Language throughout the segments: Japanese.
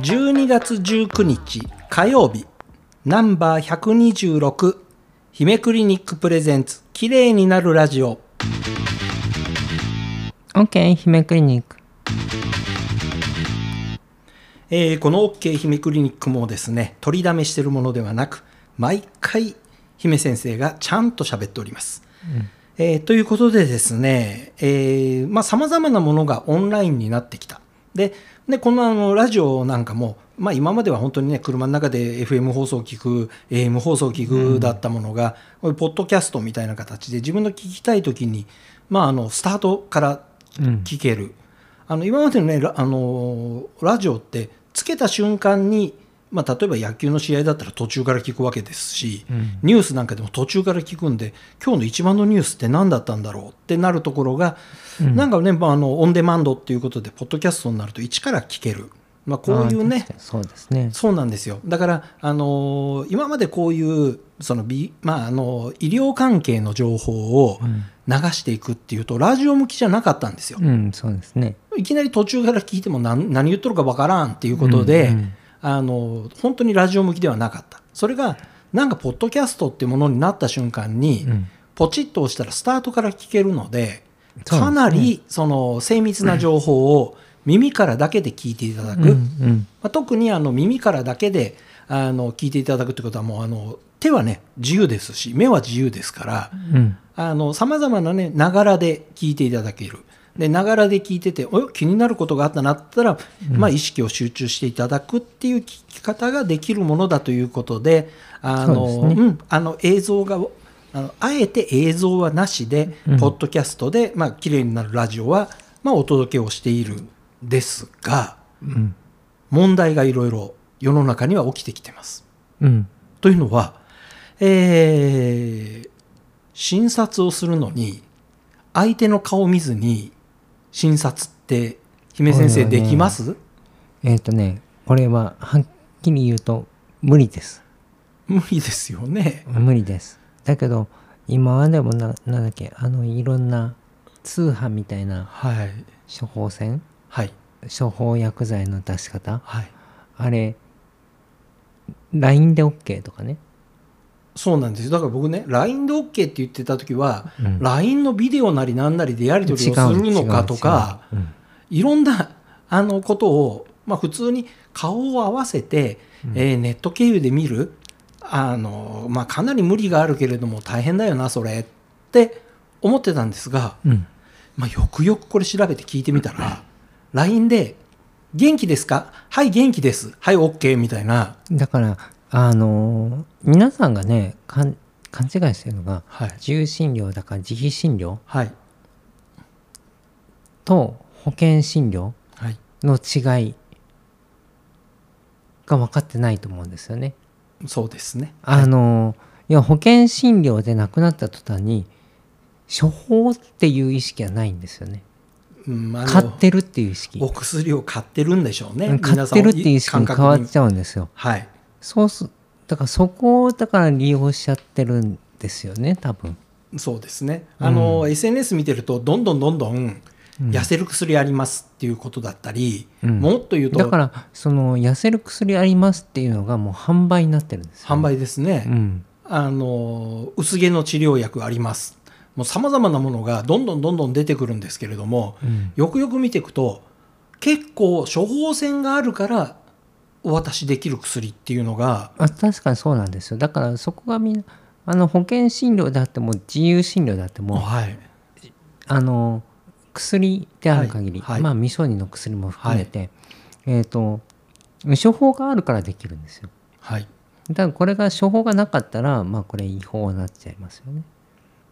12月19日火曜日。ナンバー126姫クリニックプレゼンツ。綺麗になるラジオ。OK 姫クリニック。えーこの OK 姫クリニックもですね取りだめしてるものではなく毎回姫先生がちゃんと喋っております。えーということでですねさまざ、まなものがオンラインになってきた。ででこのあのラジオなんかも、まあ、今までは本当にね車の中で FM 放送を聞く AM 放送を聞くだったものが、こういうポッドキャストみたいな形で自分の聞きたい時に、まあ、あのスタートから聞ける、あの今までのねラあのラジオってつけた瞬間に、まあ、例えば野球の試合だったら途中から聞くわけですし、ニュースなんかでも途中から聞くんで今日の一番のニュースって何だったんだろうってなるところが、なんかね、まあ、あのオンデマンドっていうことでポッドキャストになると一から聞ける、まあ、こういうねそうですね。そうなんですよ。だから、あのー今までこういうその、びまあ、あの医療関係の情報を流していくっていうと、ラジオ向きじゃなかったんですよ。うんそうですね。いきなり途中から聞いても何何言っとるかわからんっていうことで、うんうんあの本当にラジオ向きではなかった。それがなんかポッドキャストっていうものになった瞬間に、うん。ポチッと押したらスタートから聞けるのでかなりその精密な情報を耳からだけで聞いていただく、うんうん。まあ、特にあの耳からだけであの聞いていただくってことはもうあの手はね自由ですし目は自由ですからうん。さまざまなねながらで聞いていただけるでながらで聞いててお気になることがあったなったら、まあ、意識を集中していただくっていう聞き方ができるものだということであのそうね。うん、あの映像があのあえて映像はなしで、うん。ポッドキャストで、まあ綺麗になるラジオは、まあ、お届けをしているんですがうん。問題がいろいろ世の中には起きてきてます。うん。というのは、えー診察をするのに相手の顔を見ずに診察って姫先生できます、えっ、とねこれははっきり言うと無理です無理ですよね。無理ですだけど今はでもななんだっけあのいろんな通販みたいなはい。処方箋？はい。処方薬剤の出し方？はい。あれ LINE で OK とかね、そうなんですよ。だから僕ね、LINE で OK って言ってた時は、うん。LINE のビデオなりなんなりでやり取りをす。るのかとか、違う違う違ういろんなあのことを、まあ、普通に顔を合わせて、えーネット経由で見る。あの、まあ、かなり無理があるけれども大変だよなそれって思ってたんですが、うん。まあ、よくよくこれ調べて聞いてみたら LINE で「元気ですか？はい元気です。はい OK」みたいな、だからあのー皆さんがね勘勘違いしてるのがはい自由診療だから自費診療はいと保険診療はい、の違いが分かってないと思うんですよね。そうですね。あのいや保険診療で亡くなった途端に処方っていう意識はないんですよね。うん買ってるっていう意識お薬を買ってるんでしょうね。うん買ってるっていう意識に変わっゃちゃうんですよ。はいそうすだからそこをだから利用しちゃってるんですよね多分。そうですね。あの、SNS 見てるとどんどんどんどん痩せる薬ありますっていうことだったり、うんもっと言うとだからその痩せる薬ありますっていうのがもう販売になってるんですよ、販売ですね。うんあの薄毛の治療薬あります。もうさまざまなものがどんどんどんどん出てくるんですけれども、うんよくよく見ていくと結構処方箋があるからお渡しできる薬っていうのがあ確かにそうなんですよ。だからそこがみんなあの保険診療であっても自由診療であってもはい。あの薬である限り、はいはい。まあ未承認の薬も含めて、えっ、と処方があるからできるんですよ。はい。だからこれが処方がなかったらまあこれ違法になっちゃいますよね。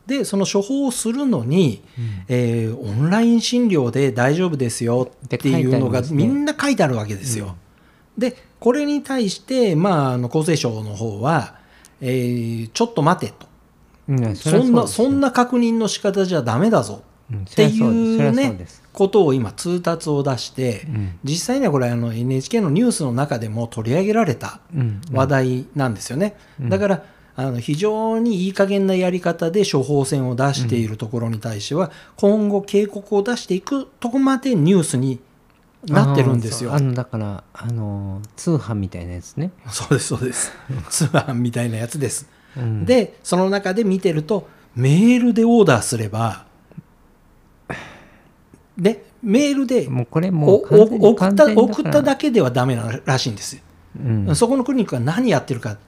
でその処方をするのに、えーオンライン診療で大丈夫ですよっていうのがみんな書いてあるわけですよ。でこれに対して、まあ、あの厚生省の方は、えーちょっと待てと。うんそんなそんなな確認の仕方じゃダメだぞ。っていううねことを今通達を出して、うん。実際にはこれあの NHK のニュースの中でも取り上げられたうん。話題なんですよね。うん。だからあの非常にいい加減なやり方で処方箋を出しているところに対しては、今後警告を出していくとこまでニュースになってるんですよ。あのだからあの通販みたいなやつね、そうですそうです。通販みたいなやつです。うん、でその中で見てるとメールでオーダーすればでメールでもうこれおも送った送っただけではダメならしいんですよ。うん。そこのクリニックは何やってるか。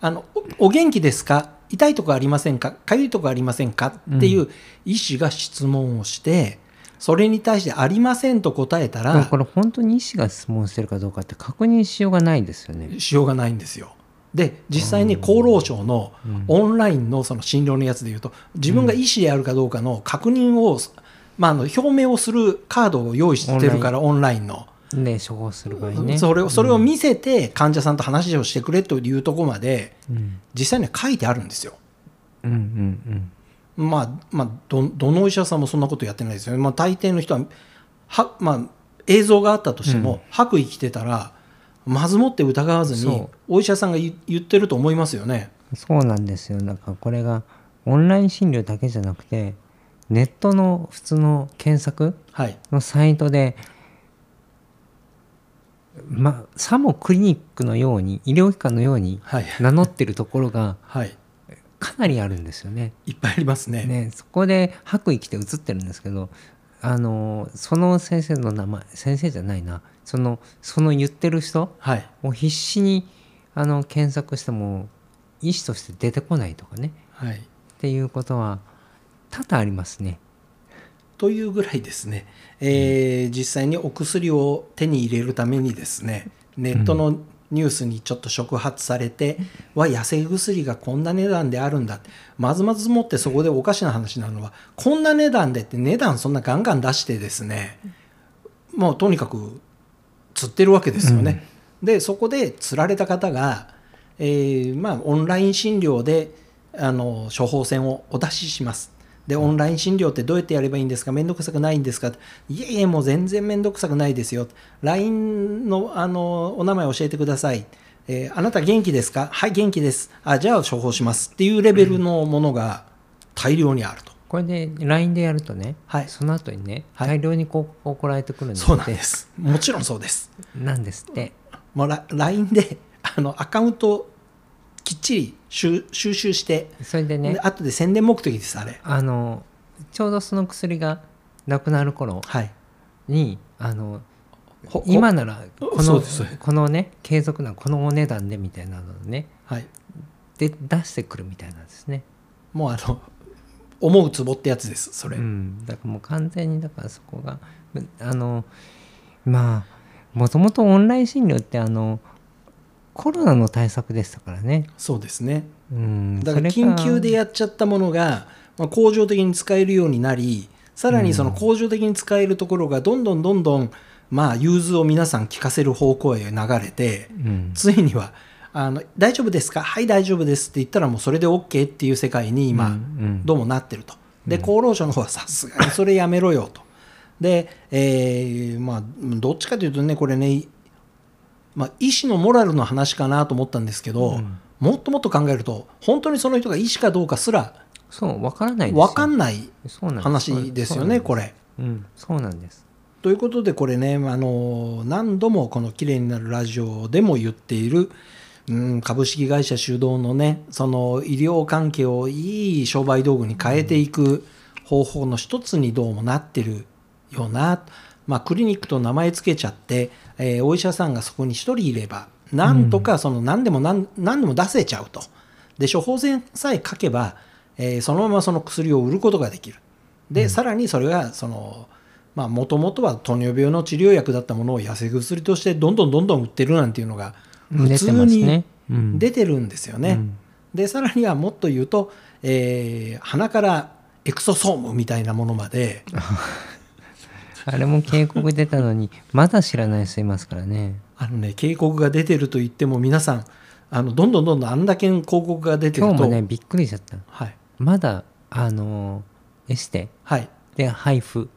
あのおお元気ですか？痛いとこありませんか？かゆいとこありませんか？っていう医師が質問をしてそれに対してありませんと答えたらこれ本当に医師が質問してるかどうかって確認しようがないですよね。しようがないんですよ。で実際に厚労省のうんオンラインのその診療のやつでいうと自分が医師であるかどうかの確認を、まあ、あの表明をするカードを用意してるからオンラインの。で処方する場合ね。それをそれを見せて患者さんと話をしてくれというところまでうん実際には書いてあるんですよ。うんうんまあまあ、どどのお医者さんもそんなことやってないですよね、まあ、大抵の人はは、まあ、映像があったとしても、うん。白衣着てたらまずもって疑わずにお医者さんが言言ってると思いますよね。うん、そうなんですよ。なんかこれがオンライン診療だけじゃなくてネットの普通の検索はい、のサイトで、まあ、さもクリニックのように医療機関のようにはい。名乗ってるところがはい、かなりあるんですよね。いっぱいありますね。ねそこで白衣着て写ってるんですけどあのその先生の名前先生じゃないな。そのその言ってる人はい、を必死にあの検索しても医師として出てこないとかね。はい、っていうことは多々ありますね。というぐらいですね、えー実際にお薬を手に入れるためにですねネットのニュースにちょっと触発されて、は痩せ薬がこんな値段であるんだまずまずもってそこでおかしな話なのはこんな値段でって値段そんなガンガン出してですねもうとにかく釣ってるわけですよね。でそこで釣られた方が、えーまあ、オンライン診療であの処方箋をお出しします。でオンライン診療ってどうやってやればいいんですか？めんどくさくないんですか？いえいえもう全然めんどくさくないですよ。LINE のあのお名前教えてください、えーあなた元気ですか？はい元気です。あじゃあ処方しますっていうレベルのものが大量にあると、これで LINE でやるとね、はい。その後にねはい。大量にこう送られてくるんですそうなんです。もちろんそうです。なんですって。もうラ LINE であのアカウントをきっちり収収集して、それでねで後で宣伝目的ですあれ。あのちょうどその薬がなくなる頃はい。にあの今ならこのこのね継続なこのお値段でみたいなのをねはい。で出してくるみたいなんですね。もうあの思うツボってやつですそれ、うん、だからもう完全にだからそこがむあのまあもともとオンライン診療ってあのコロナの対策でしたからね。そうですね。うん、だから緊急でやっちゃったものが、まあ、恒常的に使えるようになりさらにその恒常的に使えるところがどんどんどんどんまあ融通を皆さん聞かせる方向へ流れてうん。ついにはあの「大丈夫ですか？はい大丈夫です」って言ったらもうそれで OK っていう世界に今、どうもなってると。で厚労省の方はさすがにそれやめろよと。で、えーまあどっちかというとねこれね、まあ、医師のモラルの話かなと思ったんですけど、うんもっともっと考えると本当にその人が医師かどうかすらそう分からないですよ分かんない話ですよねこれ。うんそうなんです。ということでこれねあの何度もこの「綺麗になるラジオ」でも言っている、うん、株式会社主導のねその医療関係をいい商売道具に変えていく方法の一つにどうもなってるような、まあ、クリニックと名前つけちゃって、えーお医者さんがそこに一人いればなんとかその何でも何何でも出せちゃうと。で処方箋さえ書けば、えーそのままその薬を売ることができる。で、さらにそれがそのまあもともとは糖尿病の治療薬だったものを痩せ薬としてどんどんどんどん売ってるなんていうのが普出通にうん出てるんですよね。うんでさらにはもっと言うと、えー鼻からエクソソームみたいなものまで あれも警告出たのにまだ知らない人いますからね。あの、ね、警告が出てると言っても皆さんあのどんどんどんどんあんだけ広告が出てると。今日もねびっくりしちゃった。はい。まだあのエステ？はい、で配布、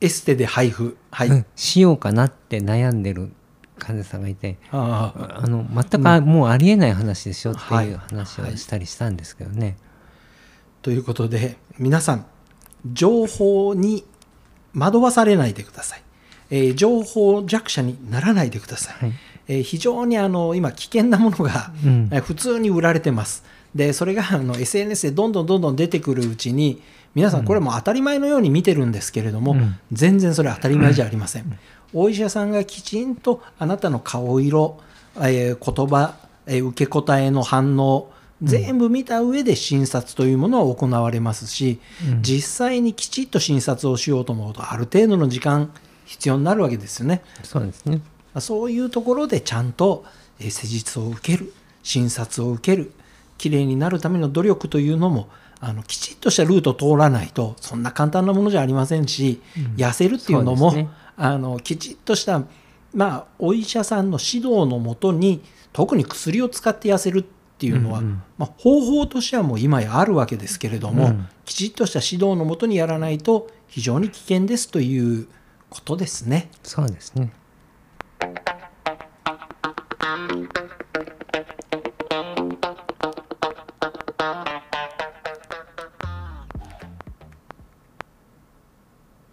エステで配布、はい。うん。しようかなって悩んでる患者さんがいて。あああの全くあもうありえない話でしょってはい。いう話をしたりしたんですけどね。ということで皆さん情報に惑わされないでください、えー情報弱者にならないでください、はい。えー非常にあの今危険なものが、うん。えー普通に売られてます。でそれがあの SNS でどんどんどんどん出てくるうちに皆さんこれもう当たり前のように見てるんですけれども、うん。全然それ当たり前じゃありません、お医者さんがきちんとあなたの顔色、えー言葉、えー受け答えの反応全部見た上で診察というものは行われますし、うん実際にきちっと診察をしようと思うとある程度の時間必要になるわけですよね。そうですね。そういうところでちゃんとえー施術を受ける診察を受けるきれいになるための努力というのもあのきちっとしたルートを通らないとそんな簡単なものじゃありませんし、痩せるっていうのもねあのきちっとした、まあ、お医者さんの指導のもとに特に薬を使って痩せるっていうのは、うんうんまあ、方法としてはもう今やあるわけですけれども、うんきちっとした指導のもとにやらないと非常に危険ですということですね。そうですね。